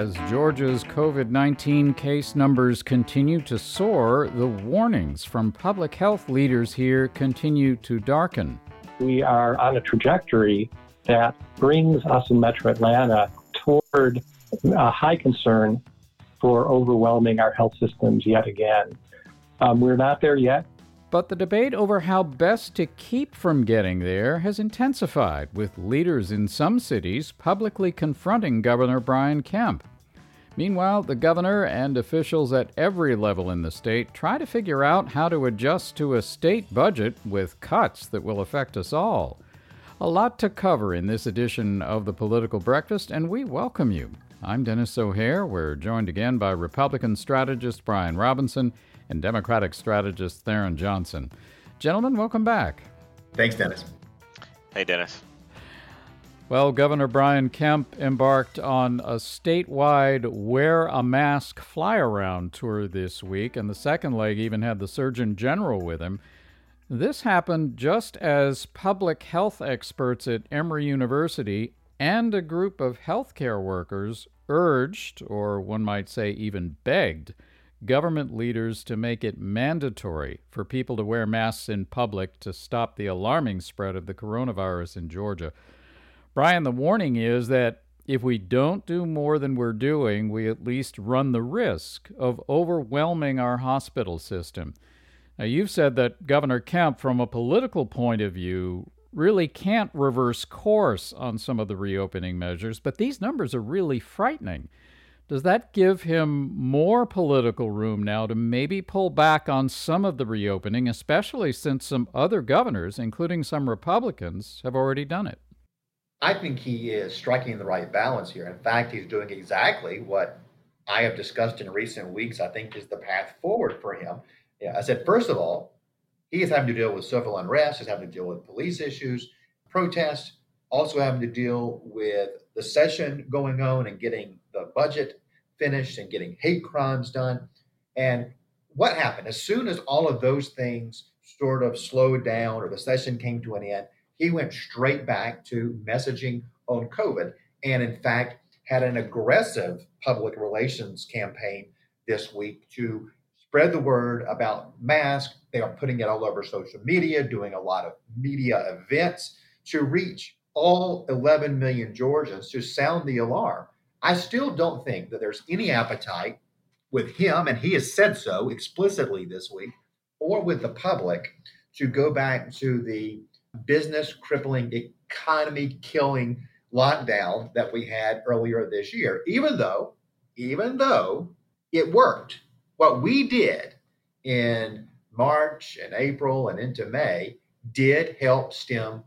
As Georgia's COVID 19 case numbers continue to soar, the warnings from public health leaders here continue to darken. We are on a trajectory that brings us in Metro Atlanta toward a high concern for overwhelming our health systems yet again. Um, we're not there yet. But the debate over how best to keep from getting there has intensified, with leaders in some cities publicly confronting Governor Brian Kemp. Meanwhile, the governor and officials at every level in the state try to figure out how to adjust to a state budget with cuts that will affect us all. A lot to cover in this edition of the Political Breakfast, and we welcome you. I'm Denis O'Hayer. We're joined again by Republican strategist Brian Robinson and Democratic strategist Tharon Johnson. Gentlemen, welcome back. Thanks, Denis. Hey, Denis. Well, Governor Brian Kemp embarked on a statewide wear a mask fly around tour this week, and the second leg even had the Surgeon General with him. This happened just as public health experts at Emory University and a group of healthcare workers urged, or one might say even begged, government leaders to make it mandatory for people to wear masks in public to stop the alarming spread of the coronavirus in Georgia. Brian, the warning is that if we don't do more than we're doing, we at least run the risk of overwhelming our hospital system. Now, you've said that Governor Kemp, from a political point of view, really can't reverse course on some of the reopening measures, but these numbers are really frightening. Does that give him more political room now to maybe pull back on some of the reopening, especially since some other governors, including some Republicans, have already done it? I think he is striking the right balance here. In fact, he's doing exactly what I have discussed in recent weeks, I think is the path forward for him. Yeah, I said, first of all, he is having to deal with civil unrest, he's having to deal with police issues, protests, also having to deal with the session going on and getting the budget finished and getting hate crimes done. And what happened? As soon as all of those things sort of slowed down or the session came to an end, he went straight back to messaging on COVID. And in fact, had an aggressive public relations campaign this week to spread the word about masks. They are putting it all over social media, doing a lot of media events to reach all 11 million Georgians to sound the alarm I still don't think that there's any appetite with him, and he has said so explicitly this week, or with the public to go back to the business crippling, economy killing lockdown that we had earlier this year, even though, even though it worked. What we did in March and April and into May did help stem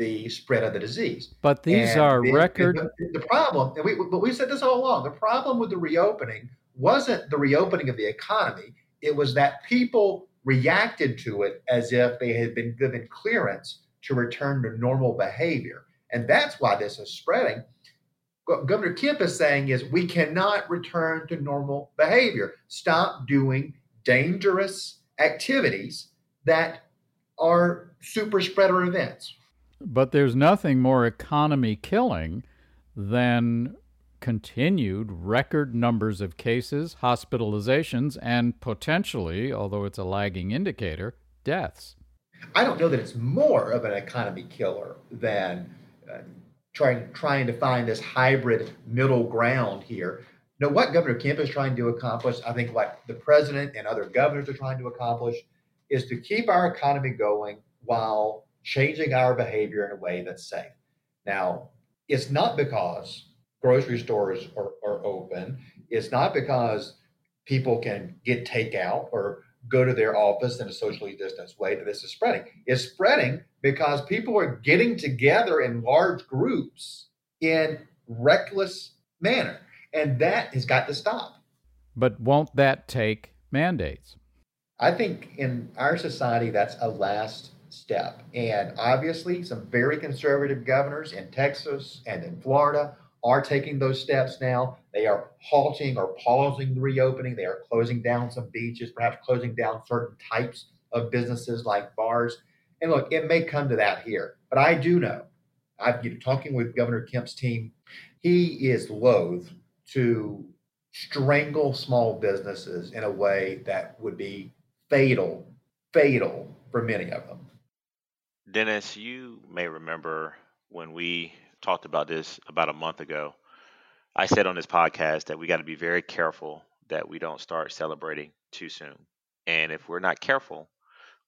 the spread of the disease. But these and are the, record. The, the problem, and we, but we said this all along. The problem with the reopening wasn't the reopening of the economy. It was that people reacted to it as if they had been given clearance to return to normal behavior, and that's why this is spreading. What Governor Kemp is saying is we cannot return to normal behavior. Stop doing dangerous activities that are super spreader events. But there's nothing more economy killing than continued record numbers of cases, hospitalizations, and potentially, although it's a lagging indicator, deaths. I don't know that it's more of an economy killer than uh, trying trying to find this hybrid middle ground here. Now, what Governor Kemp is trying to accomplish, I think what the president and other governors are trying to accomplish is to keep our economy going while changing our behavior in a way that's safe. Now, it's not because grocery stores are, are open. It's not because people can get takeout or go to their office in a socially distanced way that this is spreading. It's spreading because people are getting together in large groups in reckless manner. And that has got to stop. But won't that take mandates? I think in our society, that's a last step. And obviously, some very conservative governors in Texas and in Florida are taking those steps now. They are halting or pausing the reopening. They are closing down some beaches, perhaps closing down certain types of businesses like bars. And look, it may come to that here, but I do know, I've been talking with Governor Kemp's team, he is loath to strangle small businesses in a way that would be fatal, fatal for many of them. Denis, you may remember when we talked about this about a month ago. I said on this podcast that we got to be very careful that we don't start celebrating too soon. And if we're not careful,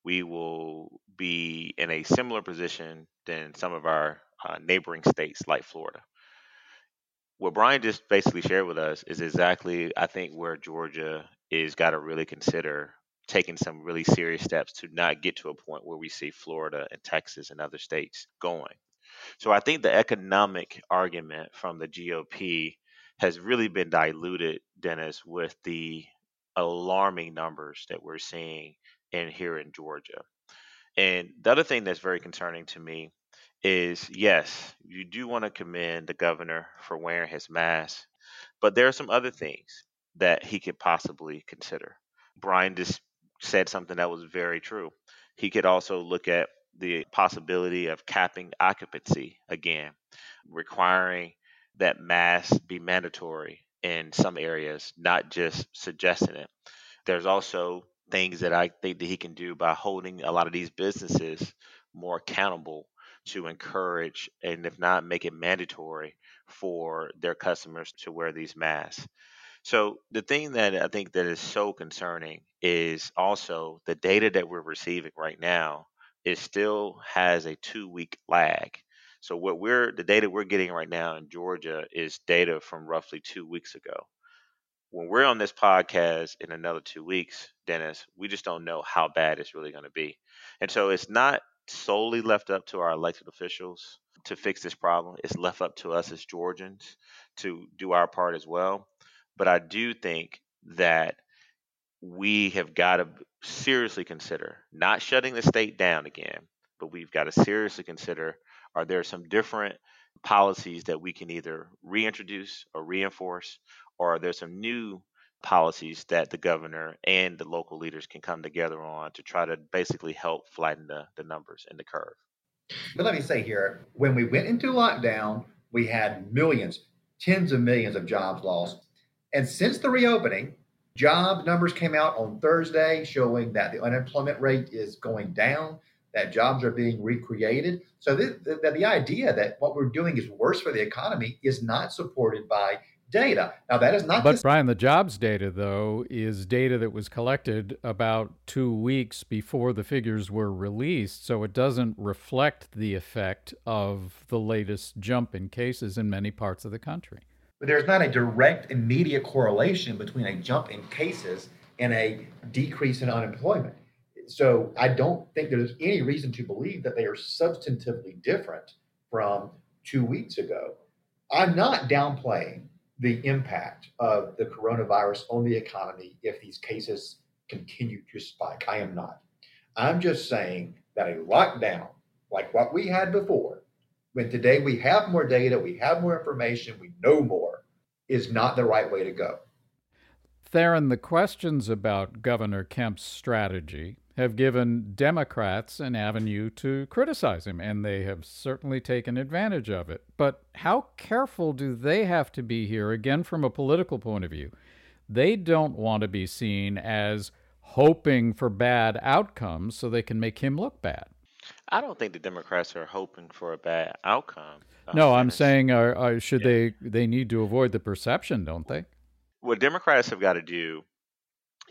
we will be in a similar position than some of our uh, neighboring states like Florida. What Brian just basically shared with us is exactly, I think, where Georgia is got to really consider taking some really serious steps to not get to a point where we see Florida and Texas and other states going. So I think the economic argument from the GOP has really been diluted, Denis, with the alarming numbers that we're seeing in here in Georgia. And the other thing that's very concerning to me is yes, you do want to commend the governor for wearing his mask, but there are some other things that he could possibly consider. Brian said something that was very true. He could also look at the possibility of capping occupancy again, requiring that masks be mandatory in some areas, not just suggesting it. There's also things that I think that he can do by holding a lot of these businesses more accountable to encourage and if not make it mandatory for their customers to wear these masks. So the thing that I think that is so concerning is also the data that we're receiving right now it still has a two week lag. So what we're the data we're getting right now in Georgia is data from roughly two weeks ago. When we're on this podcast in another two weeks, Denis, we just don't know how bad it's really going to be. And so it's not solely left up to our elected officials to fix this problem. It's left up to us as Georgians to do our part as well. But I do think that we have got to seriously consider not shutting the state down again, but we've got to seriously consider are there some different policies that we can either reintroduce or reinforce, or are there some new policies that the governor and the local leaders can come together on to try to basically help flatten the, the numbers and the curve? But let me say here when we went into lockdown, we had millions, tens of millions of jobs lost. And since the reopening, Job numbers came out on Thursday showing that the unemployment rate is going down, that jobs are being recreated. So the, the, the idea that what we're doing is worse for the economy is not supported by data. Now that is not. But Brian, the jobs data though is data that was collected about two weeks before the figures were released, so it doesn't reflect the effect of the latest jump in cases in many parts of the country but there's not a direct immediate correlation between a jump in cases and a decrease in unemployment. So I don't think there's any reason to believe that they are substantively different from two weeks ago. I'm not downplaying the impact of the coronavirus on the economy if these cases continue to spike. I am not. I'm just saying that a lockdown like what we had before when today we have more data, we have more information, we know more, is not the right way to go. Tharon, the questions about Governor Kemp's strategy have given Democrats an avenue to criticize him, and they have certainly taken advantage of it. But how careful do they have to be here, again, from a political point of view? They don't want to be seen as hoping for bad outcomes so they can make him look bad. I don't think the Democrats are hoping for a bad outcome. No, I'm saying, are, are, should yeah. they they need to avoid the perception, don't they? What Democrats have got to do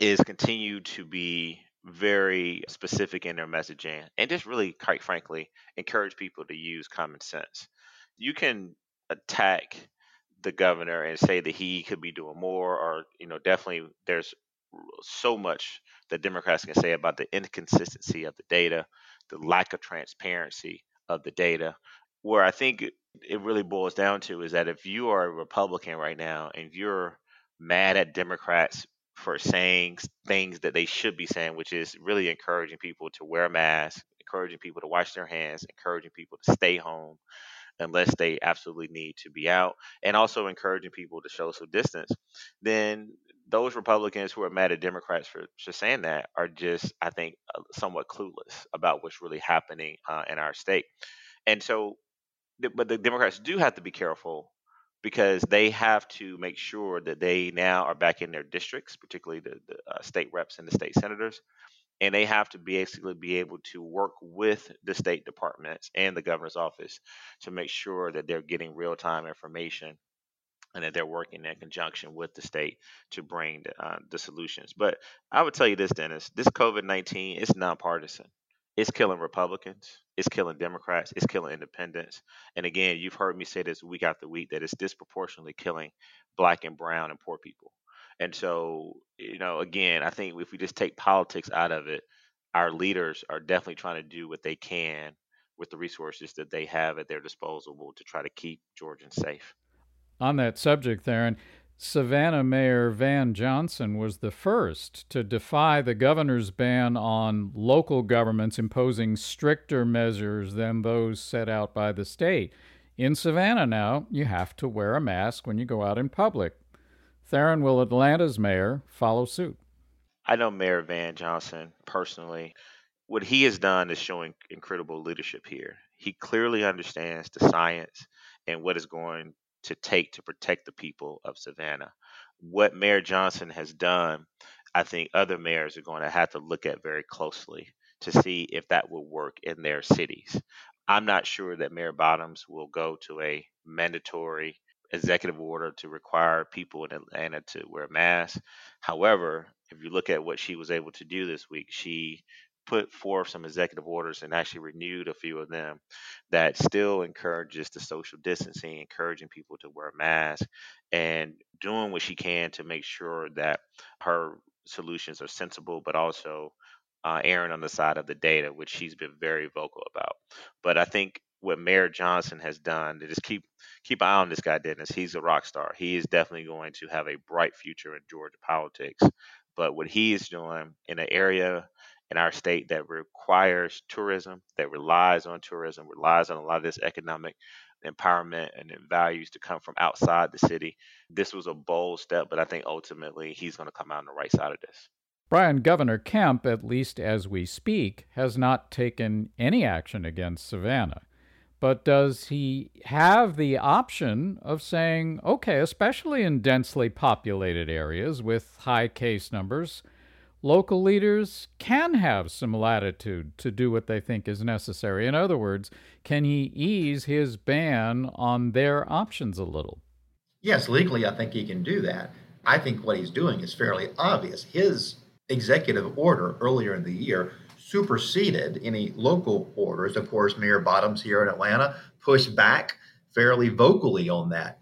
is continue to be very specific in their messaging and just really, quite frankly, encourage people to use common sense. You can attack the governor and say that he could be doing more, or you know, definitely there's so much that Democrats can say about the inconsistency of the data, the lack of transparency of the data. Where I think it really boils down to is that if you are a Republican right now and you're mad at Democrats for saying things that they should be saying, which is really encouraging people to wear masks, encouraging people to wash their hands, encouraging people to stay home unless they absolutely need to be out, and also encouraging people to show some distance, then those Republicans who are mad at Democrats for, saying that are just, I think, uh, somewhat clueless about what's really happening uh, in our state. And so, but the Democrats do have to be careful because they have to make sure that they now are back in their districts, particularly the, the uh, state reps and the state senators, and they have to basically be able to work with the state departments and the governor's office to make sure that they're getting real time information and that they're working in conjunction with the state to bring the, uh, the solutions. But I would tell you this, Denis: this COVID nineteen is nonpartisan. It's killing Republicans. It's killing Democrats. It's killing independents. And again, you've heard me say this week after week that it's disproportionately killing black and brown and poor people. And so, you know, again, I think if we just take politics out of it, our leaders are definitely trying to do what they can with the resources that they have at their disposal to try to keep Georgians safe. On that subject, Tharon, Savannah Mayor Van Johnson was the first to defy the governor's ban on local governments imposing stricter measures than those set out by the state. In Savannah now, you have to wear a mask when you go out in public. Tharon, will Atlanta's mayor follow suit? I know Mayor Van Johnson personally. What he has done is showing incredible leadership here. He clearly understands the science and what is going to take to protect the people of Savannah. What Mayor Johnson has done, I think other mayors are going to have to look at very closely to see if that will work in their cities. I'm not sure that Mayor Bottoms will go to a mandatory executive order to require people in Atlanta to wear masks. However, if you look at what she was able to do this week, she put forth some executive orders and actually renewed a few of them that still encourages the social distancing, encouraging people to wear masks, and doing what she can to make sure that her solutions are sensible, but also uh, erring on the side of the data, which she's been very vocal about. But I think what Mayor Johnson has done to just keep keep an eye on this guy, Denis. He's a rock star. He is definitely going to have a bright future in Georgia politics. But what he is doing in an area in our state that requires tourism, that relies on tourism, relies on a lot of this economic empowerment and values to come from outside the city. This was a bold step, but I think ultimately he's going to come out on the right side of this. Brian, Governor Kemp, at least as we speak, has not taken any action against Savannah. But does he have the option of saying, okay, especially in densely populated areas with high case numbers, local leaders can have some latitude to do what they think is necessary. In other words, can he ease his ban on their options a little? Yes, legally, I think he can do that. I think what he's doing is fairly obvious. His executive order earlier in the year superseded any local orders. Of course, Mayor Bottoms here in Atlanta pushed back fairly vocally on that,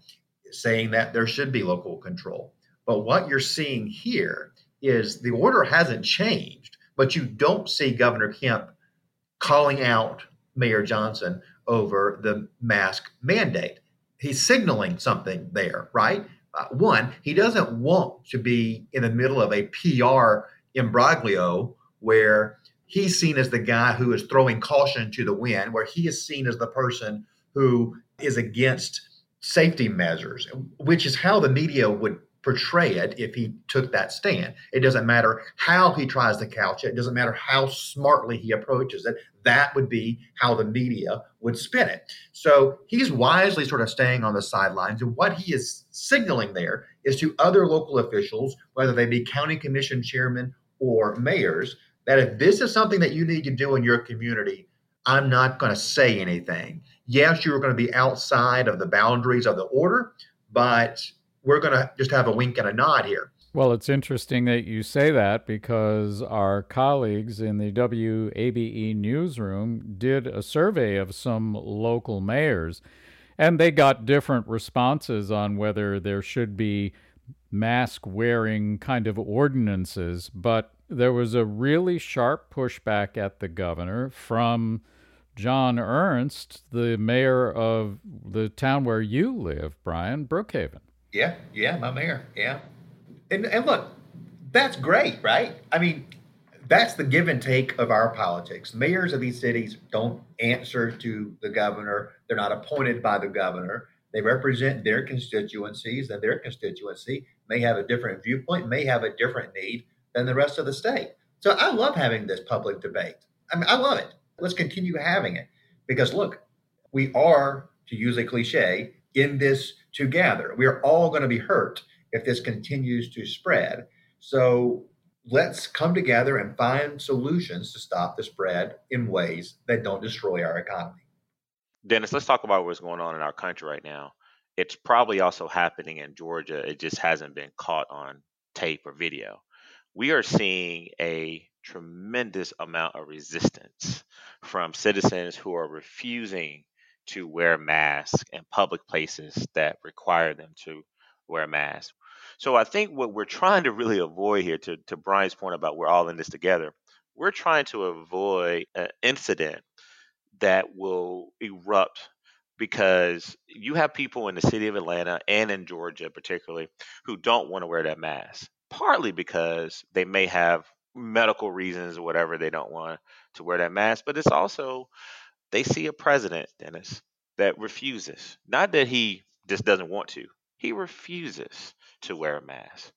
saying that there should be local control. But what you're seeing here is the order hasn't changed, but you don't see Governor Kemp calling out Mayor Johnson over the mask mandate. He's signaling something there, right? Uh, one, he doesn't want to be in the middle of a PR imbroglio where he's seen as the guy who is throwing caution to the wind, where he is seen as the person who is against safety measures, which is how the media would portray it if he took that stand. It doesn't matter how he tries to couch it, it doesn't matter how smartly he approaches it. That would be how the media would spin it. So he's wisely sort of staying on the sidelines. And what he is signaling there is to other local officials, whether they be county commission chairmen or mayors, that if this is something that you need to do in your community, I'm not going to say anything. Yes, you're going to be outside of the boundaries of the order, but we're going to just have a wink and a nod here. Well, it's interesting that you say that because our colleagues in the WABE newsroom did a survey of some local mayors, and they got different responses on whether there should be mask wearing kind of ordinances. But there was a really sharp pushback at the governor from John Ernst, the mayor of the town where you live, Brian, Brookhaven. Yeah, yeah, my mayor. Yeah. And, and look, that's great, right? I mean, that's the give and take of our politics. Mayors of these cities don't answer to the governor, they're not appointed by the governor. They represent their constituencies, and their constituency may have a different viewpoint, may have a different need than the rest of the state. So I love having this public debate. I mean, I love it. Let's continue having it because look, we are, to use a cliche, in this together. We are all going to be hurt if this continues to spread. So let's come together and find solutions to stop the spread in ways that don't destroy our economy. Denis, let's talk about what's going on in our country right now. It's probably also happening in Georgia. It just hasn't been caught on tape or video. We are seeing a tremendous amount of resistance from citizens who are refusing to wear masks in public places that require them to wear masks. So I think what we're trying to really avoid here, to, to Brian's point about we're all in this together, we're trying to avoid an incident that will erupt because you have people in the city of Atlanta and in Georgia particularly who don't want to wear that mask partly because they may have medical reasons or whatever they don't want to wear that mask but it's also they see a president denis that refuses. Not that he just doesn't want to he refuses to wear a mask.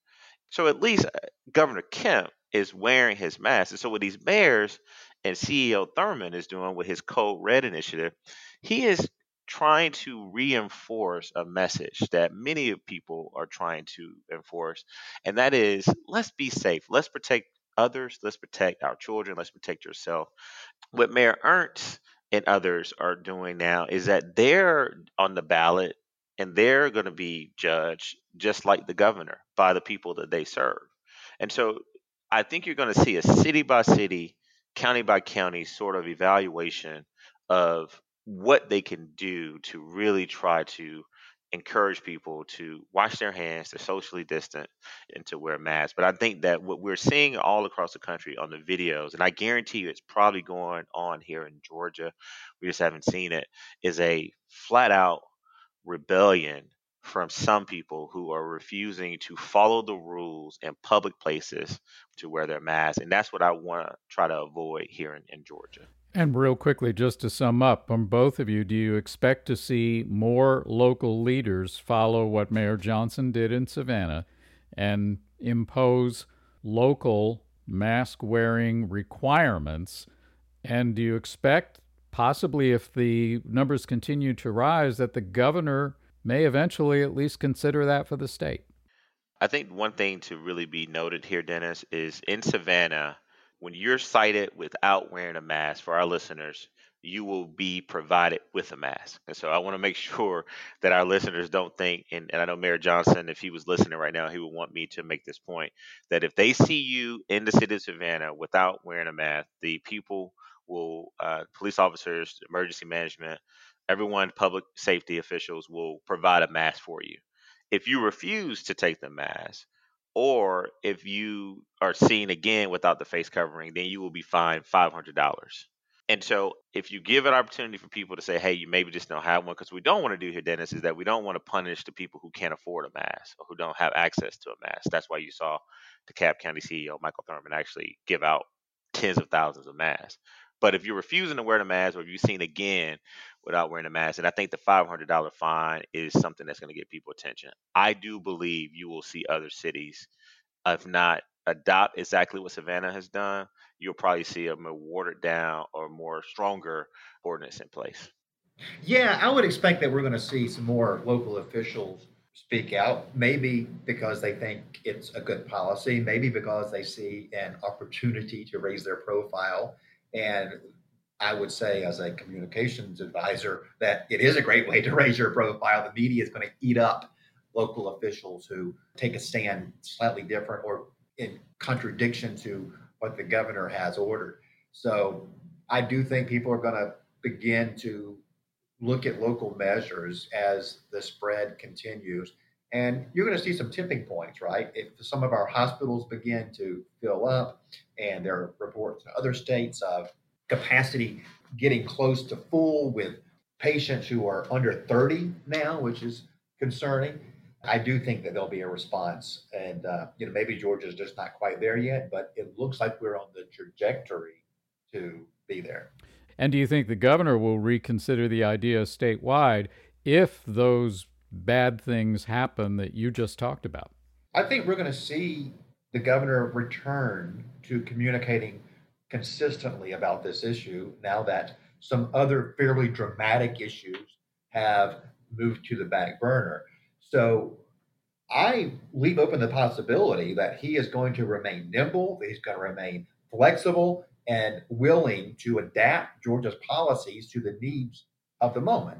So at least uh, governor kemp is wearing his mask. And so with these mayors and ceo thurmond is doing with his code red initiative he is trying to reinforce a message that many people are trying to enforce, and that is let's be safe, let's protect others, let's protect our children, let's protect yourself. What Mayor Ernst and others are doing now is that they're on the ballot and they're going to be judged just like the governor by the people that they serve. And so I think you're going to see a city by city, county by county sort of evaluation of what they can do to really try to encourage people to wash their hands, to socially distant, and to wear masks. But I think that what we're seeing all across the country on the videos, and I guarantee you it's probably going on here in Georgia, we just haven't seen it, is a flat out rebellion from some people who are refusing to follow the rules in public places to wear their masks. And that's what I want to try to avoid here in, in Georgia. And real quickly, just to sum up, from both of you, do you expect to see more local leaders follow what Mayor Johnson did in Savannah and impose local mask wearing requirements? And do you expect, possibly if the numbers continue to rise, that the governor may eventually at least consider that for the state? I think one thing to really be noted here, Denis, is in Savannah, when you're cited without wearing a mask, for our listeners, you will be provided with a mask. And so I want to make sure that our listeners don't think, and, and, I know Mayor Johnson, if he was listening right now, he would want me to make this point that if they see you in the city of Savannah without wearing a mask, the people will, uh, police officers, emergency management, everyone, public safety officials will provide a mask for you. If you refuse to take the mask, or if you are seen again without the face covering, then you will be fined five hundred dollars. And so, if you give an opportunity for people to say, "Hey, you maybe just don't have one," because we don't want to do here, Denis, is that we don't want to punish the people who can't afford a mask or who don't have access to a mask. That's why you saw the DeKalb County CEO Michael Thurmond actually give out tens of thousands of masks. But if you're refusing to wear the mask, or if you're seen again without wearing a mask, and I think the $500 fine is something that's going to get people attention. I do believe you will see other cities, if not adopt exactly what Savannah has done, you'll probably see a more watered down or more stronger ordinance in place. Yeah, I would expect that we're going to see some more local officials speak out, maybe because they think it's a good policy, maybe because they see an opportunity to raise their profile and I would say, as a communications advisor, that it is a great way to raise your profile. The media is going to eat up local officials who take a stand slightly different or in contradiction to what the governor has ordered. So I do think people are going to begin to look at local measures as the spread continues. And you're going to see some tipping points, right? If some of our hospitals begin to fill up, and there are reports in other states of capacity getting close to full with patients who are under 30 now, which is concerning. I do think that there'll be a response, and uh, you know maybe Georgia's just not quite there yet, but it looks like we're on the trajectory to be there. And do you think the governor will reconsider the idea statewide if those bad things happen that you just talked about? I think we're going to see the governor return to communicating consistently about this issue now that some other fairly dramatic issues have moved to the back burner. So I leave open the possibility that he is going to remain nimble, that he's going to remain flexible and willing to adapt Georgia's policies to the needs of the moment.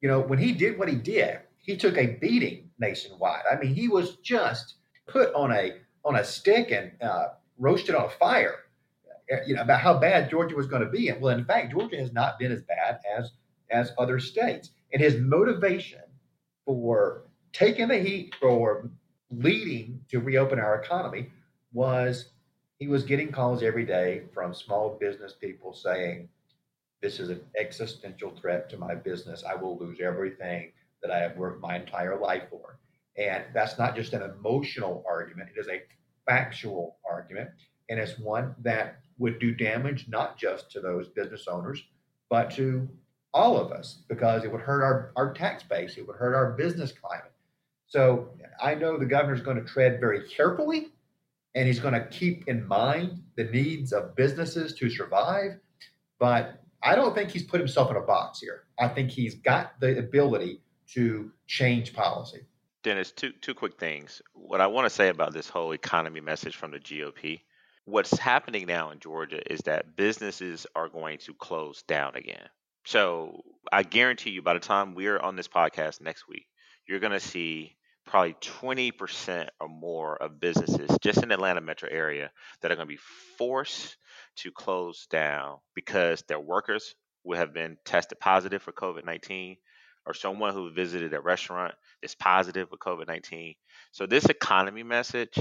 You know, when he did what he did, he took a beating nationwide. I mean, he was just put on a on a stick and uh, roasted on a fire. Uh, you know about how bad Georgia was going to be, and well, in fact, Georgia has not been as bad as as other states. And his motivation for taking the heat for leading to reopen our economy was he was getting calls every day from small business people saying, This is an existential threat to my business. I will lose everything that I have worked my entire life for. And that's not just an emotional argument, it is a factual argument. And it's one that would do damage not just to those business owners, but to all of us because it would hurt our, our tax base, it would hurt our business climate. So I know the governor's going to tread very carefully and he's going to keep in mind the needs of businesses to survive. But I don't think he's put himself in a box here. I think he's got the ability to change policy. Denis, two two quick things. What I want to say about this whole economy message from the GOP, what's happening now in Georgia is that businesses are going to close down again. So I guarantee you, by the time we're on this podcast next week, you're going to see probably 20% or more of businesses just in the Atlanta metro area that are going to be forced to close down because their workers will have been tested positive for COVID 19 or someone who visited a restaurant is positive with COVID 19. So, this economy message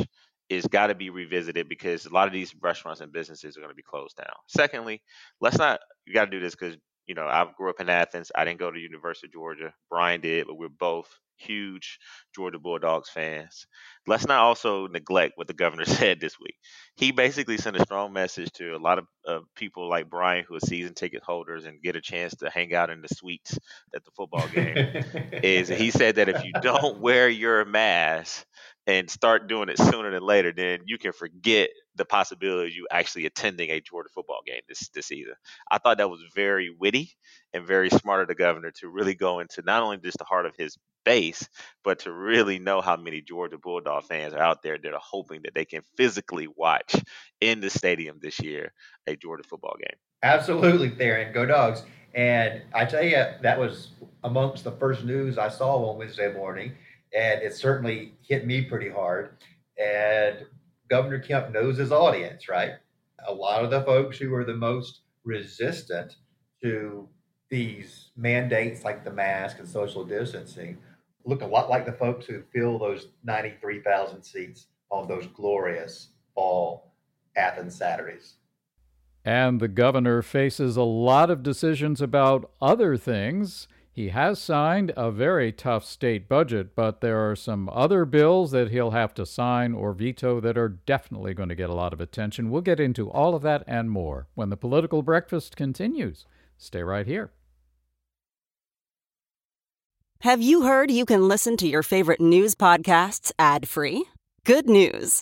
is got to be revisited because a lot of these restaurants and businesses are going to be closed down. Secondly, let's not, you got to do this because, you know, I grew up in Athens. I didn't go to University of Georgia. Brian did, but we're both huge Georgia Bulldogs fans. Let's not also neglect what the governor said this week. He basically sent a strong message to a lot of uh, people like Brian, who are season ticket holders and get a chance to hang out in the suites at the football game. is he said that if you don't wear your mask and start doing it sooner than later, then you can forget the possibility of you actually attending a Georgia football game this this season. I thought that was very witty and very smart of the governor to really go into not only just the heart of his base, but to really know how many Georgia Bulldog fans are out there that are hoping that they can physically watch in the stadium this year a Georgia football game. Absolutely, Tharon. Go dogs. And I tell you, that was amongst the first news I saw on Wednesday morning. And it certainly hit me pretty hard. And Governor Kemp knows his audience, right? A lot of the folks who are the most resistant to these mandates like the mask and social distancing look a lot like the folks who fill those 93,000 seats on those glorious fall Athens Saturdays. And the governor faces a lot of decisions about other things. He has signed a very tough state budget, but there are some other bills that he'll have to sign or veto that are definitely going to get a lot of attention. We'll get into all of that and more when the political breakfast continues. Stay right here. Have you heard you can listen to your favorite news podcasts ad free? Good news!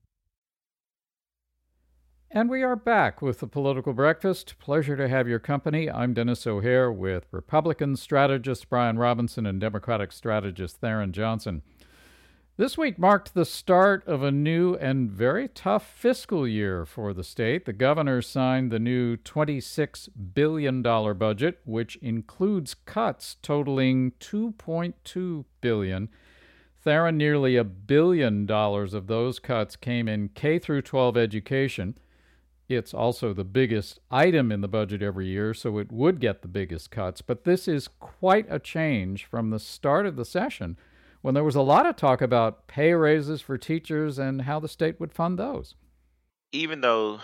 And we are back with the Political Breakfast. Pleasure to have your company. I'm Denis O'Hayer with Republican strategist Brian Robinson and Democratic strategist Tharon Johnson. This week marked the start of a new and very tough fiscal year for the state. The governor signed the new $26 billion budget, which includes cuts totaling $2.2 billion. Tharon, nearly a billion dollars of those cuts came in K through 12 education. It's also the biggest item in the budget every year, so it would get the biggest cuts. But this is quite a change from the start of the session when there was a lot of talk about pay raises for teachers and how the state would fund those. Even though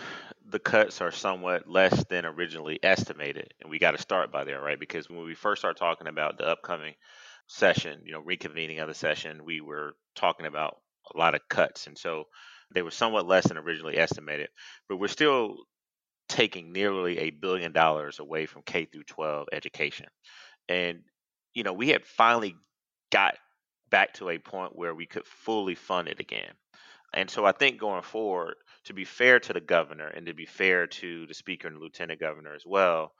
the cuts are somewhat less than originally estimated, and we got to start by there, right? Because when we first start talking about the upcoming session, you know, reconvening of the session, we were talking about a lot of cuts. And so they were somewhat less than originally estimated, but we're still taking nearly a billion dollars away from K through 12 education. And you know, we had finally got back to a point where we could fully fund it again. And so I think going forward, to be fair to the governor and to be fair to the speaker and the lieutenant governor as well,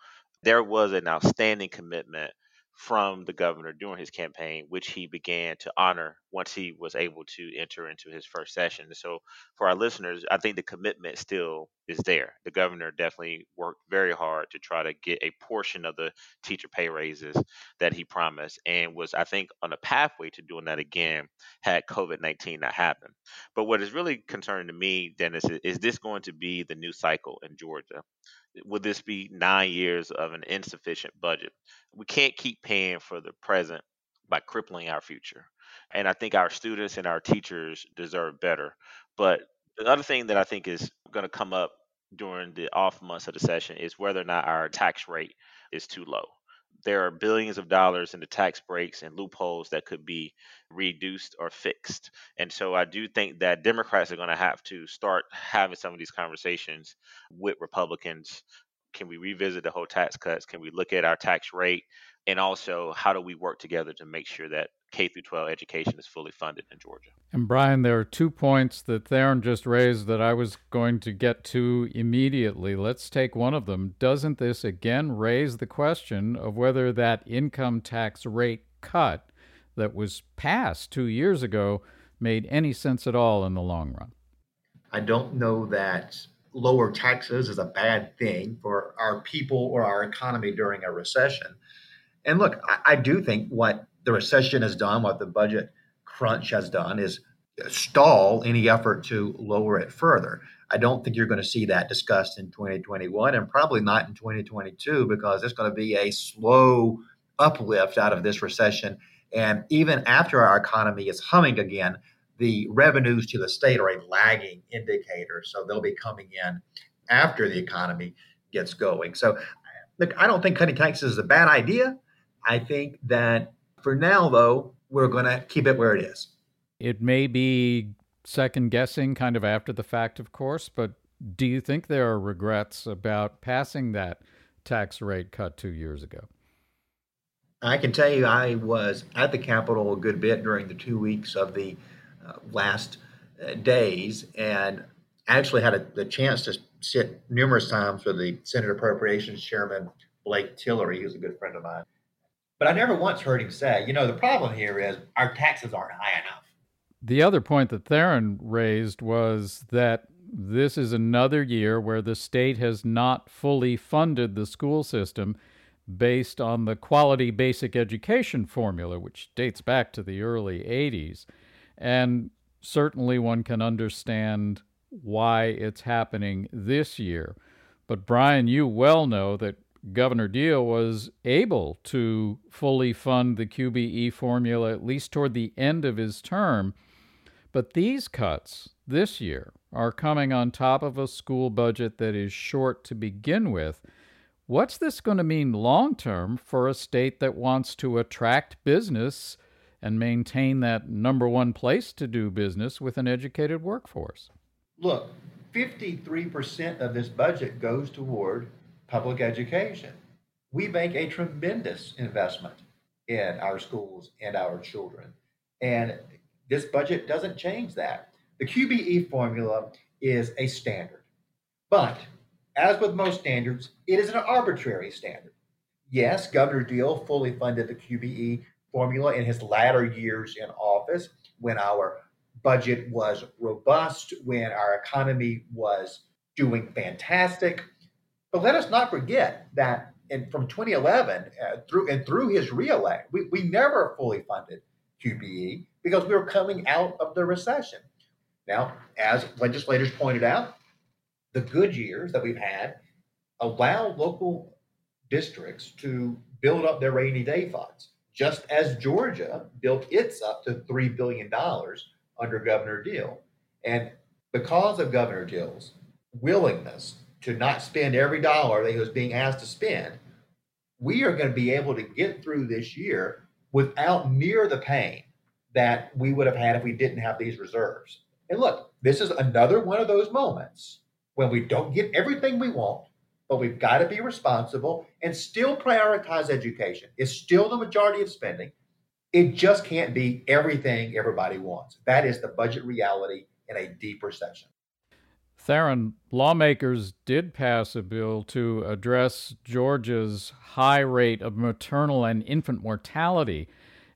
there was an outstanding commitment from the governor during his campaign, which he began to honor once he was able to enter into his first session. So, for our listeners, I think the commitment still is there. The governor definitely worked very hard to try to get a portion of the teacher pay raises that he promised and was, I think, on a pathway to doing that again had COVID 19 not happened. But what is really concerning to me, Denis, is, is this going to be the new cycle in Georgia? Would this be nine years of an insufficient budget? We can't keep paying for the present by crippling our future. And I think our students and our teachers deserve better. But the other thing that I think is going to come up during the off months of the session is whether or not our tax rate is too low there are billions of dollars in the tax breaks and loopholes that could be reduced or fixed. And so I do think that Democrats are going to have to start having some of these conversations with Republicans. Can we revisit the whole tax cuts? Can we look at our tax rate? And also, how do we work together to make sure that K through 12 education is fully funded in Georgia. And Brian, there are two points that Tharon just raised that I was going to get to immediately. Let's take one of them. Doesn't this again raise the question of whether that income tax rate cut that was passed two years ago made any sense at all in the long run? I don't know that lower taxes is a bad thing for our people or our economy during a recession. And look, I, I do think what the recession has done, what the budget crunch has done, is stall any effort to lower it further. I don't think you're going to see that discussed in 2021 and probably not in 2022 because it's going to be a slow uplift out of this recession. And even after our economy is humming again, the revenues to the state are a lagging indicator. So they'll be coming in after the economy gets going. So, look, I don't think cutting taxes is a bad idea. I think that for now, though, we're going to keep it where it is. It may be second guessing kind of after the fact, of course, but do you think there are regrets about passing that tax rate cut two years ago? I can tell you, I was at the Capitol a good bit during the two weeks of the uh, last uh, days and actually had a, the chance to sit numerous times with the Senate Appropriations Chairman Blake Tillery, who's a good friend of mine. But I never once heard him say, you know, the problem here is our taxes aren't high enough. The other point that Tharon raised was that this is another year where the state has not fully funded the school system based on the quality basic education formula, which dates back to the early 80s. And certainly one can understand why it's happening this year. But Brian, you well know that Governor Deal was able to fully fund the QBE formula at least toward the end of his term. But these cuts this year are coming on top of a school budget that is short to begin with. What's this going to mean long term for a state that wants to attract business and maintain that number one place to do business with an educated workforce? Look, 53% of this budget goes toward public education. We make a tremendous investment in our schools and our children. And this budget doesn't change that. The QBE formula is a standard, but as with most standards, it is an arbitrary standard. Yes, Governor Deal fully funded the QBE formula in his latter years in office when our budget was robust, when our economy was doing fantastic. But let us not forget that in, from 2011 uh, through and through his reelect, we, we never fully funded QBE because we were coming out of the recession. Now, as legislators pointed out, the good years that we've had allow local districts to build up their rainy day funds, just as Georgia built its up to $3 billion under Governor Deal. And because of Governor Deal's willingness to not spend every dollar that he was being asked to spend, we are going to be able to get through this year without near the pain that we would have had if we didn't have these reserves. And look, this is another one of those moments when we don't get everything we want, but we've got to be responsible and still prioritize education. It's still the majority of spending. It just can't be everything everybody wants. That is the budget reality in a deep recession. Tharon, lawmakers did pass a bill to address Georgia's high rate of maternal and infant mortality.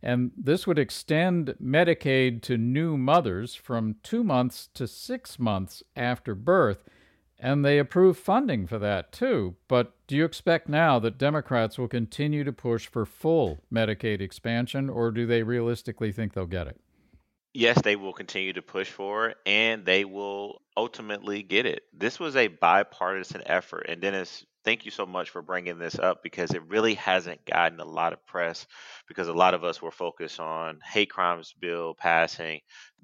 And this would extend Medicaid to new mothers from two months to six months after birth. And they approved funding for that too. But do you expect now that Democrats will continue to push for full Medicaid expansion, or do they realistically think they'll get it? Yes, they will continue to push for it and they will ultimately get it. This was a bipartisan effort. And Denis, thank you so much for bringing this up because it really hasn't gotten a lot of press because a lot of us were focused on hate crimes bill passing.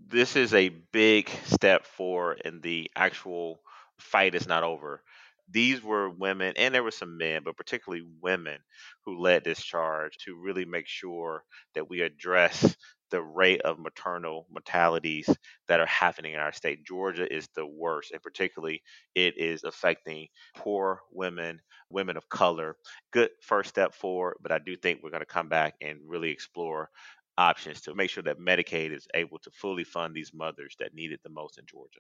This is a big step forward and the actual fight is not over. These were women, and there were some men, but particularly women, who led this charge to really make sure that we address the rate of maternal mortalities that are happening in our state. Georgia is the worst, and particularly it is affecting poor women, women of color. Good first step forward, but I do think we're going to come back and really explore options to make sure that Medicaid is able to fully fund these mothers that need it the most in Georgia.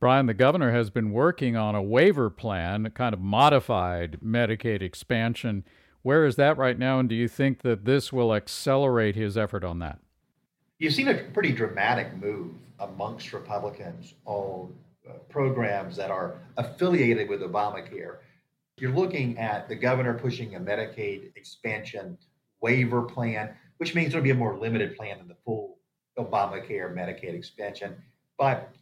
Brian, the governor has been working on a waiver plan, a kind of modified Medicaid expansion. Where is that right now, and do you think that this will accelerate his effort on that? You've seen a pretty dramatic move amongst Republicans on uh, programs that are affiliated with Obamacare. You're looking at the governor pushing a Medicaid expansion waiver plan, which means it'll be a more limited plan than the full Obamacare Medicaid expansion. But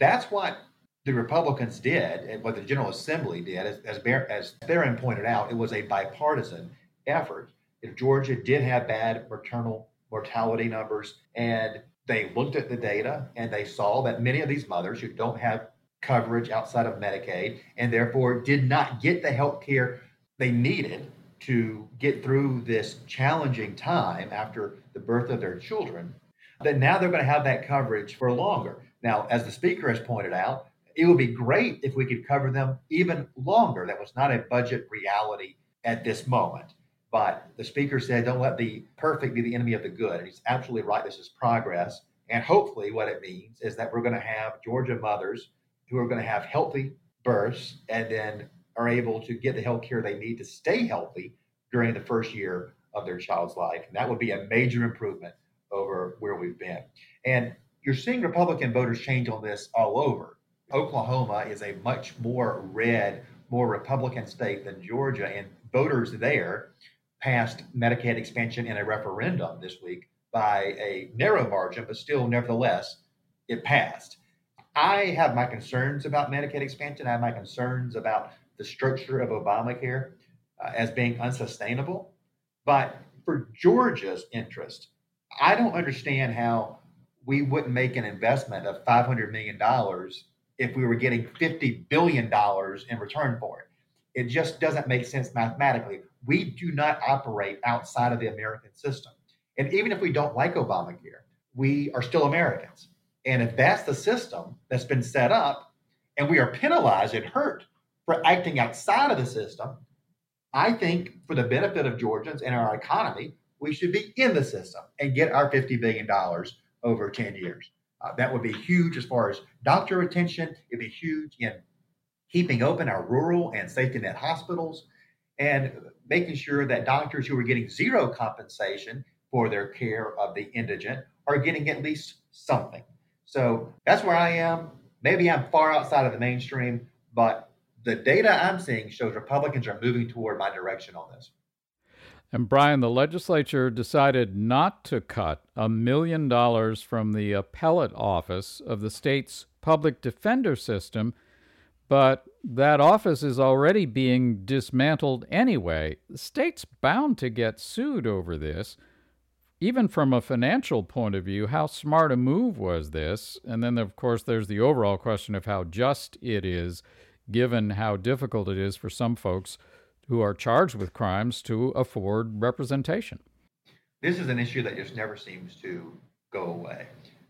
that's what the Republicans did, and what the General Assembly did. As, as Tharon pointed out, it was a bipartisan effort. If Georgia did have bad maternal mortality numbers. And they looked at the data and they saw that many of these mothers who don't have coverage outside of Medicaid and therefore did not get the health care they needed to get through this challenging time after the birth of their children, that now they're going to have that coverage for longer. Now, as the speaker has pointed out, it would be great if we could cover them even longer. That was not a budget reality at this moment. But the speaker said, don't let the perfect be the enemy of the good. And he's absolutely right. This is progress. And hopefully, what it means is that we're going to have Georgia mothers who are going to have healthy births and then are able to get the health care they need to stay healthy during the first year of their child's life. And that would be a major improvement over where we've been. And you're seeing Republican voters change on this all over. Oklahoma is a much more red, more Republican state than Georgia, and voters there passed Medicaid expansion in a referendum this week by a narrow margin, but still, nevertheless, it passed. I have my concerns about Medicaid expansion. I have my concerns about the structure of Obamacare uh, as being unsustainable. But for Georgia's interest, I don't understand how we wouldn't make an investment of $500 million if we were getting $50 billion in return for it. It just doesn't make sense mathematically we do not operate outside of the American system. And even if we don't like Obamacare, we are still Americans. And if that's the system that's been set up and we are penalized and hurt for acting outside of the system, I think for the benefit of Georgians and our economy, we should be in the system and get our $50 billion over 10 years. Uh, that would be huge as far as doctor retention. It'd be huge in keeping open our rural and safety net hospitals and making sure that doctors who are getting zero compensation for their care of the indigent are getting at least something. So that's where I am. Maybe I'm far outside of the mainstream, but the data I'm seeing shows Republicans are moving toward my direction on this. And Brian, the legislature decided not to cut a million dollars from the appellate office of the state's public defender system, but that office is already being dismantled anyway. The state's bound to get sued over this. Even from a financial point of view, how smart a move was this? And then, of course, there's the overall question of how just it is, given how difficult it is for some folks who are charged with crimes to afford representation. This is an issue that just never seems to go away.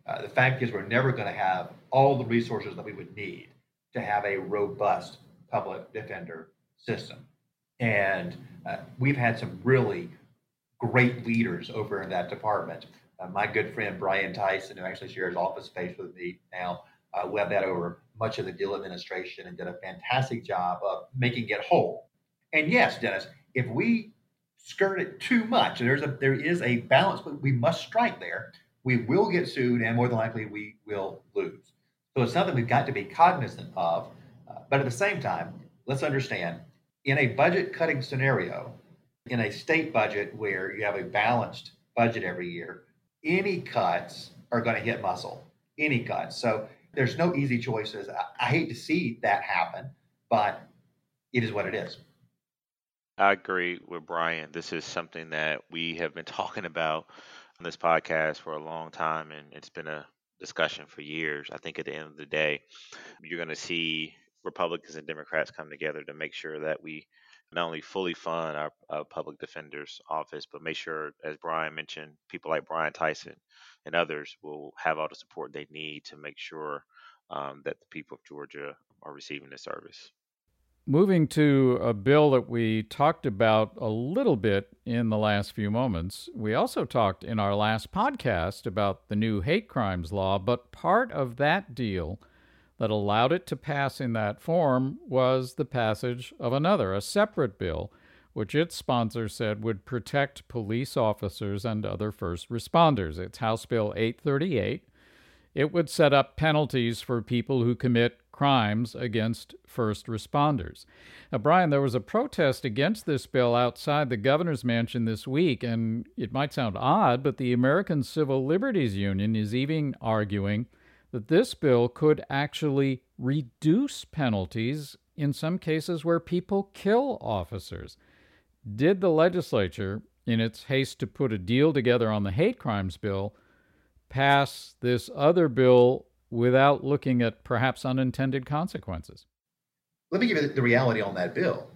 Uh, the fact is, we're never going to have all the resources that we would need to have a robust public defender system. And uh, we've had some really great leaders over in that department. Uh, my good friend Brian Tyson, who actually shares office space with me now, uh, led that over much of the Deal administration and did a fantastic job of making it whole. And yes, Denis, if we skirt it too much, there's a there is a balance but we must strike there. We will get sued, and more than likely, we will lose. So it's something we've got to be cognizant of. Uh, but at the same time, let's understand in a budget cutting scenario, in a state budget where you have a balanced budget every year, any cuts are going to hit muscle. Any cuts. So there's no easy choices. I, I hate to see that happen, but it is what it is. I agree with Brian. This is something that we have been talking about on this podcast for a long time, and it's been a discussion for years. I think at the end of the day, you're going to see Republicans and Democrats come together to make sure that we not only fully fund our, our public defender's office, but make sure, as Brian mentioned, people like Brian Tyson and others will have all the support they need to make sure um, that the people of Georgia are receiving the service. Moving to a bill that we talked about a little bit in the last few moments, we also talked in our last podcast about the new hate crimes law, but part of that deal that allowed it to pass in that form was the passage of another, a separate bill, which its sponsor said would protect police officers and other first responders. It's House Bill 838. It would set up penalties for people who commit crimes against first responders. Now, Brian, there was a protest against this bill outside the governor's mansion this week, and it might sound odd, but the American Civil Liberties Union is even arguing that this bill could actually reduce penalties in some cases where people kill officers. Did the legislature, in its haste to put a deal together on the hate crimes bill, pass this other bill without looking at perhaps unintended consequences. Let me give you the reality on that bill.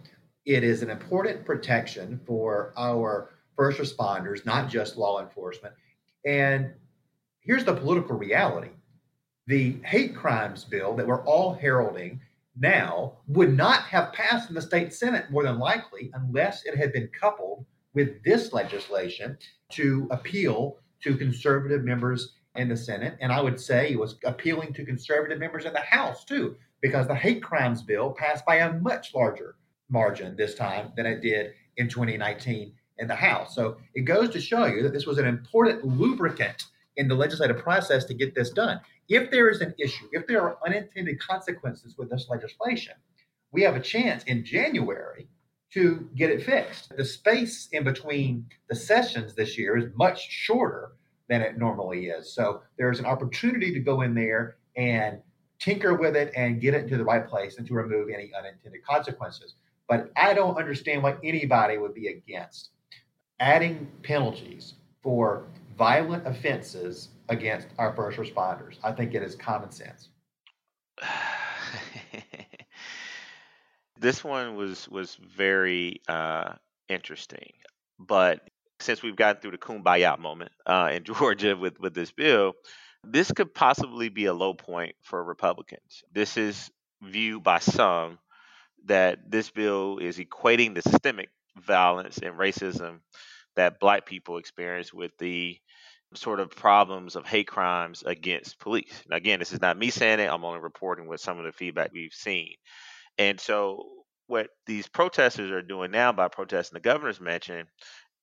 It is an important protection for our first responders, not just law enforcement. And here's the political reality the hate crimes bill that we're all heralding now would not have passed in the state Senate more than likely unless it had been coupled with this legislation to appeal to conservative members in the Senate, and I would say it was appealing to conservative members in the House too, because the hate crimes bill passed by a much larger margin this time than it did in 2019 in the House. So it goes to show you that this was an important lubricant in the legislative process to get this done. If there is an issue, if there are unintended consequences with this legislation, we have a chance in January to get it fixed. The space in between the sessions this year is much shorter than it normally is. So there's an opportunity to go in there and tinker with it and get it into the right place and to remove any unintended consequences. But I don't understand why anybody would be against adding penalties for violent offenses against our first responders. I think it is common sense. this one was was very uh, interesting, but since we've gotten through the kumbaya moment uh, in Georgia with, with this bill, this could possibly be a low point for Republicans. This is viewed by some that this bill is equating the systemic violence and racism that black people experience with the sort of problems of hate crimes against police. Again, this is not me saying it, I'm only reporting with some of the feedback we've seen. And so, what these protesters are doing now by protesting the governor's mansion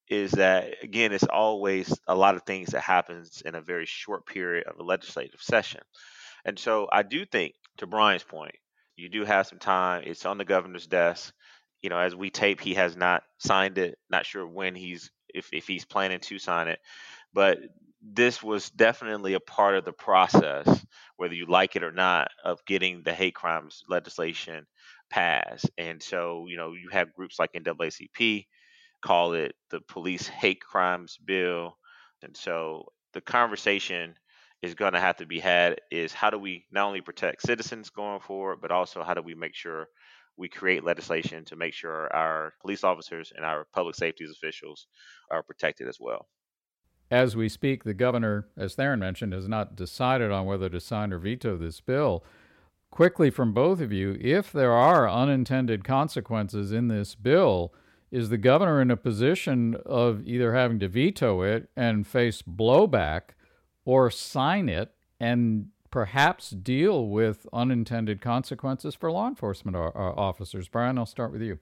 is that again it's always a lot of things that happens in a very short period of a legislative session. And so i do think to brian's point you do have some time it's on the governor's desk. You know as we tape he has not signed it not sure when he's if, if he's planning to sign it. But this was definitely a part of the process whether you like it or not of getting the hate crimes legislation passed. And so you know you have groups like naacp call it the police hate crimes bill. And so the conversation is going to have to be had is how do we not only protect citizens going forward, but also how do we make sure we create legislation to make sure our police officers and our public safety officials are protected as well. As we speak, the governor, as Tharon mentioned, has not decided on whether to sign or veto this bill. Quickly from both of you, if there are unintended consequences in this bill, is the governor in a position of either having to veto it and face blowback or sign it and perhaps deal with unintended consequences for law enforcement uh, uh, officers? Brian, I'll start with you.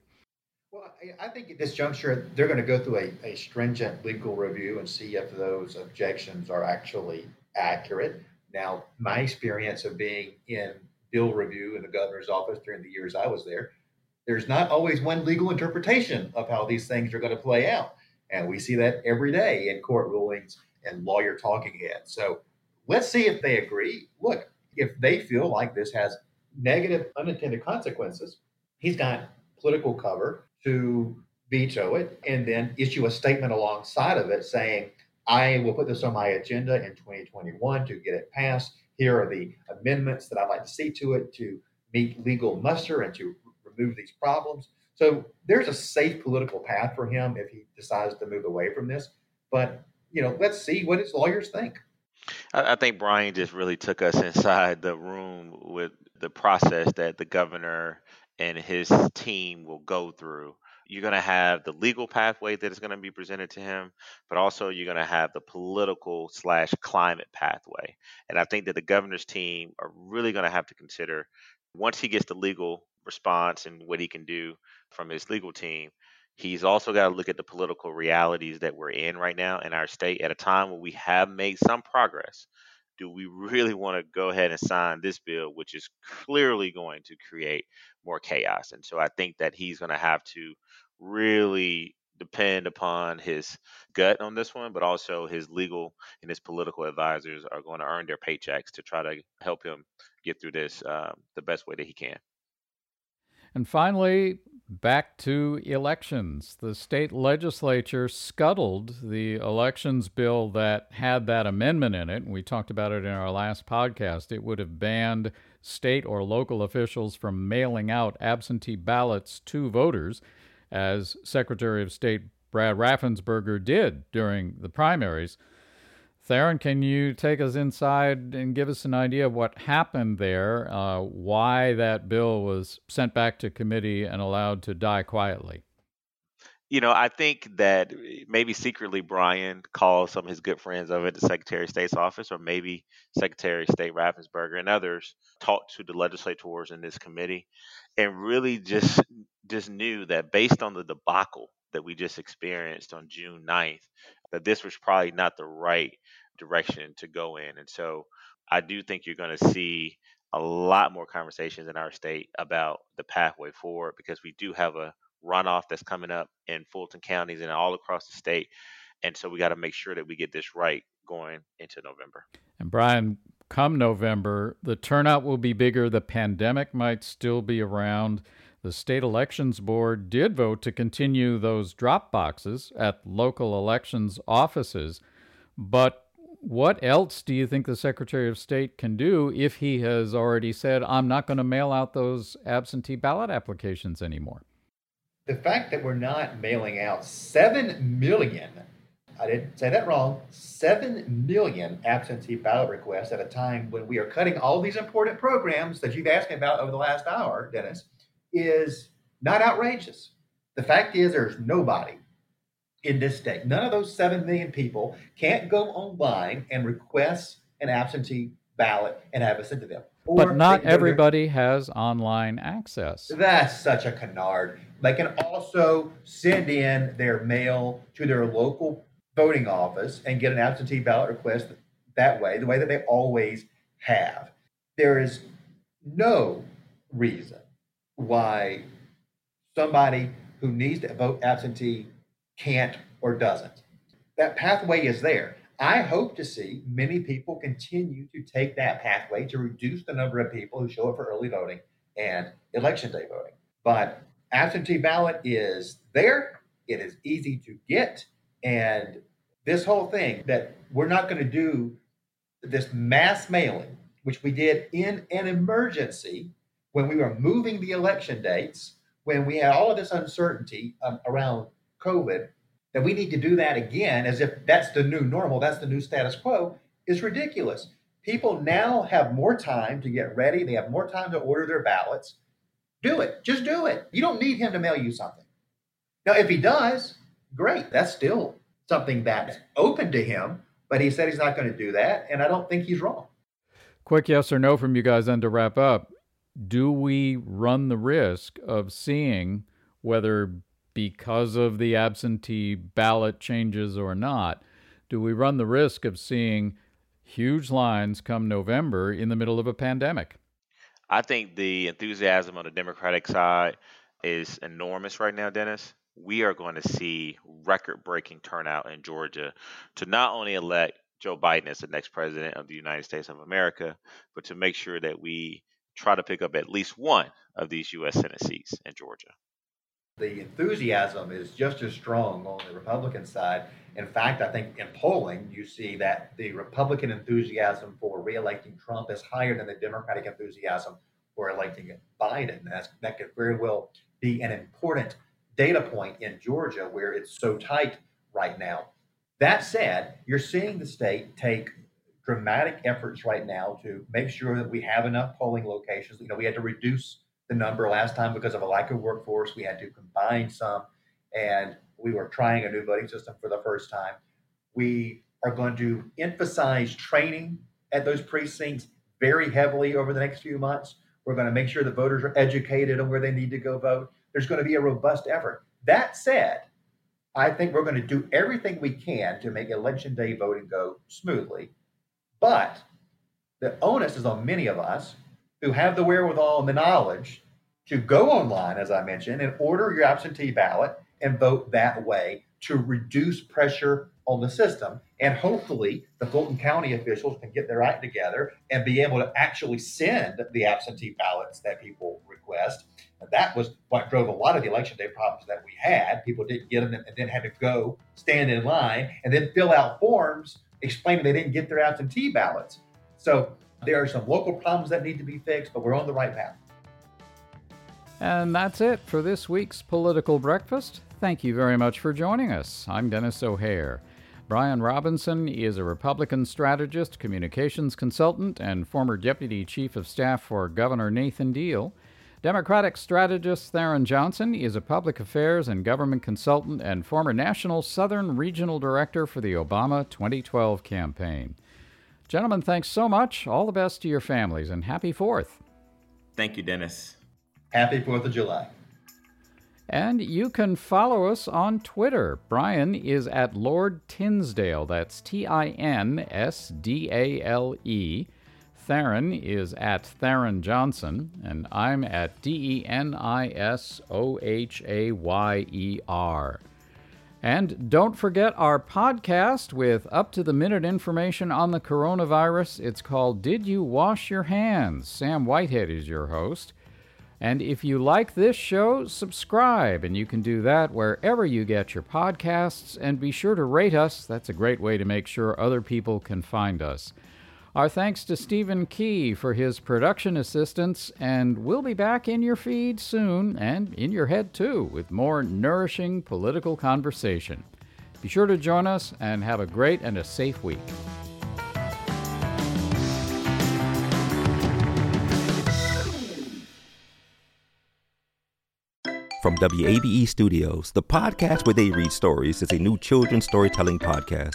Well, I think at this juncture, they're going to go through a, a stringent legal review and see if those objections are actually accurate. Now, my experience of being in bill review in the governor's office during the years I was there there's not always one legal interpretation of how these things are going to play out. And we see that every day in court rulings and lawyer talking heads. So let's see if they agree. Look, if they feel like this has negative unintended consequences, he's got political cover to veto it and then issue a statement alongside of it saying, I will put this on my agenda in 2021 to get it passed. Here are the amendments that I'd like to see to it to meet legal muster and to remove these problems. So there's a safe political path for him if he decides to move away from this. But you know, let's see what his lawyers think. I, think Brian just really took us inside the room with the process that the governor and his team will go through. You're going to have the legal pathway that is going to be presented to him, but also you're going to have the political slash climate pathway. And I think that the governor's team are really going to have to consider once he gets the legal response and what he can do from his legal team. He's also got to look at the political realities that we're in right now in our state at a time when we have made some progress. Do we really want to go ahead and sign this bill, which is clearly going to create more chaos? And so I think that he's going to have to really depend upon his gut on this one, but also his legal and his political advisors are going to earn their paychecks to try to help him get through this um, the best way that he can. And finally, back to elections. The state legislature scuttled the elections bill that had that amendment in it. We talked about it in our last podcast. It would have banned state or local officials from mailing out absentee ballots to voters, as Secretary of State Brad Raffensperger did during the primaries. Tharon, can you take us inside and give us an idea of what happened there, uh, why that bill was sent back to committee and allowed to die quietly? You know, I think that maybe secretly Brian called some of his good friends over at the Secretary of State's office, or maybe Secretary of State Raffensperger and others talked to the legislators in this committee and really just just knew that based on the debacle that we just experienced on June 9th, that this was probably not the right direction to go in. And so I do think you're going to see a lot more conversations in our state about the pathway forward because we do have a runoff that's coming up in Fulton counties and all across the state. And so we got to make sure that we get this right going into November. And Brian, come November, the turnout will be bigger. The pandemic might still be around. The state elections board did vote to continue those drop boxes at local elections offices. But what else do you think the Secretary of State can do if he has already said, I'm not going to mail out those absentee ballot applications anymore? The fact that we're not mailing out 7 million, I didn't say that wrong, 7 million absentee ballot requests at a time when we are cutting all these important programs that you've asked me about over the last hour, Denis, is not outrageous. The fact is, there's nobody in this state. None of those 7 million people can't go online and request an absentee ballot and have it sent to them. Or but not everybody has online access. That's such a canard. They can also send in their mail to their local voting office and get an absentee ballot request that way, the way that they always have. There is no reason why somebody who needs to vote absentee can't or doesn't. That pathway is there. I hope to see many people continue to take that pathway to reduce the number of people who show up for early voting and election day voting. But absentee ballot is there, it is easy to get. And this whole thing that we're not going to do this mass mailing, which we did in an emergency when we were moving the election dates, when we had all of this uncertainty um, around COVID, that we need to do that again as if that's the new normal, that's the new status quo, is ridiculous. People now have more time to get ready, they have more time to order their ballots. Do it. Just do it. You don't need him to mail you something. Now, if he does, great. That's still something that's open to him, but he said he's not going to do that, and I don't think he's wrong. Quick yes or no from you guys, then to wrap up. Do we run the risk of seeing whether because of the absentee ballot changes or not, do we run the risk of seeing huge lines come November in the middle of a pandemic? I think the enthusiasm on the Democratic side is enormous right now, Denis. We are going to see record breaking turnout in Georgia to not only elect Joe Biden as the next president of the United States of America, but to make sure that we try to pick up at least one of these U.S. Senate seats in Georgia the enthusiasm is just as strong on the Republican side. In fact, I think in polling, you see that the Republican enthusiasm for reelecting Trump is higher than the Democratic enthusiasm for electing Biden. That's, that could very well be an important data point in Georgia where it's so tight right now. That said, you're seeing the state take dramatic efforts right now to make sure that we have enough polling locations. You know, we had to reduce the number last time because of a lack of workforce. We had to combine some, and we were trying a new voting system for the first time. We are going to emphasize training at those precincts very heavily over the next few months. We're going to make sure the voters are educated on where they need to go vote. There's going to be a robust effort. That said, I think we're going to do everything we can to make election day voting go smoothly. But the onus is on many of us who have the wherewithal and the knowledge to go online, as I mentioned, and order your absentee ballot and vote that way to reduce pressure on the system. And hopefully, the Fulton County officials can get their act together and be able to actually send the absentee ballots that people request. And that was what drove a lot of the election day problems that we had. People didn't get them and then had to go stand in line and then fill out forms explaining they didn't get their absentee ballots. So there are some local problems that need to be fixed, but we're on the right path. And that's it for this week's Political Breakfast. Thank you very much for joining us. I'm Denis O'Hayer. Brian Robinson is a Republican strategist, communications consultant, and former deputy chief of staff for Governor Nathan Deal. Democratic strategist Tharon Johnson is a public affairs and government consultant and former national Southern Regional Director for the Obama 2012 campaign. Gentlemen, thanks so much. All the best to your families and happy 4th. Thank you, Denis. Happy 4th of July. And you can follow us on Twitter. Brian is at Lord Tinsdale. That's T I N S D A L E. Tharon is at Tharon Johnson, and I'm at D E N I S O H A Y E R. And don't forget our podcast with up to the minute information on the coronavirus. It's called Did You Wash Your Hands? Sam Whitehead is your host. And if you like this show, subscribe, and you can do that wherever you get your podcasts. And be sure to rate us, that's a great way to make sure other people can find us. Our thanks to Stephen Key for his production assistance, and we'll be back in your feed soon, and in your head too, with more nourishing political conversation. Be sure to join us and have a great and a safe week. From WABE Studios, the podcast where they read stories is a new children's storytelling podcast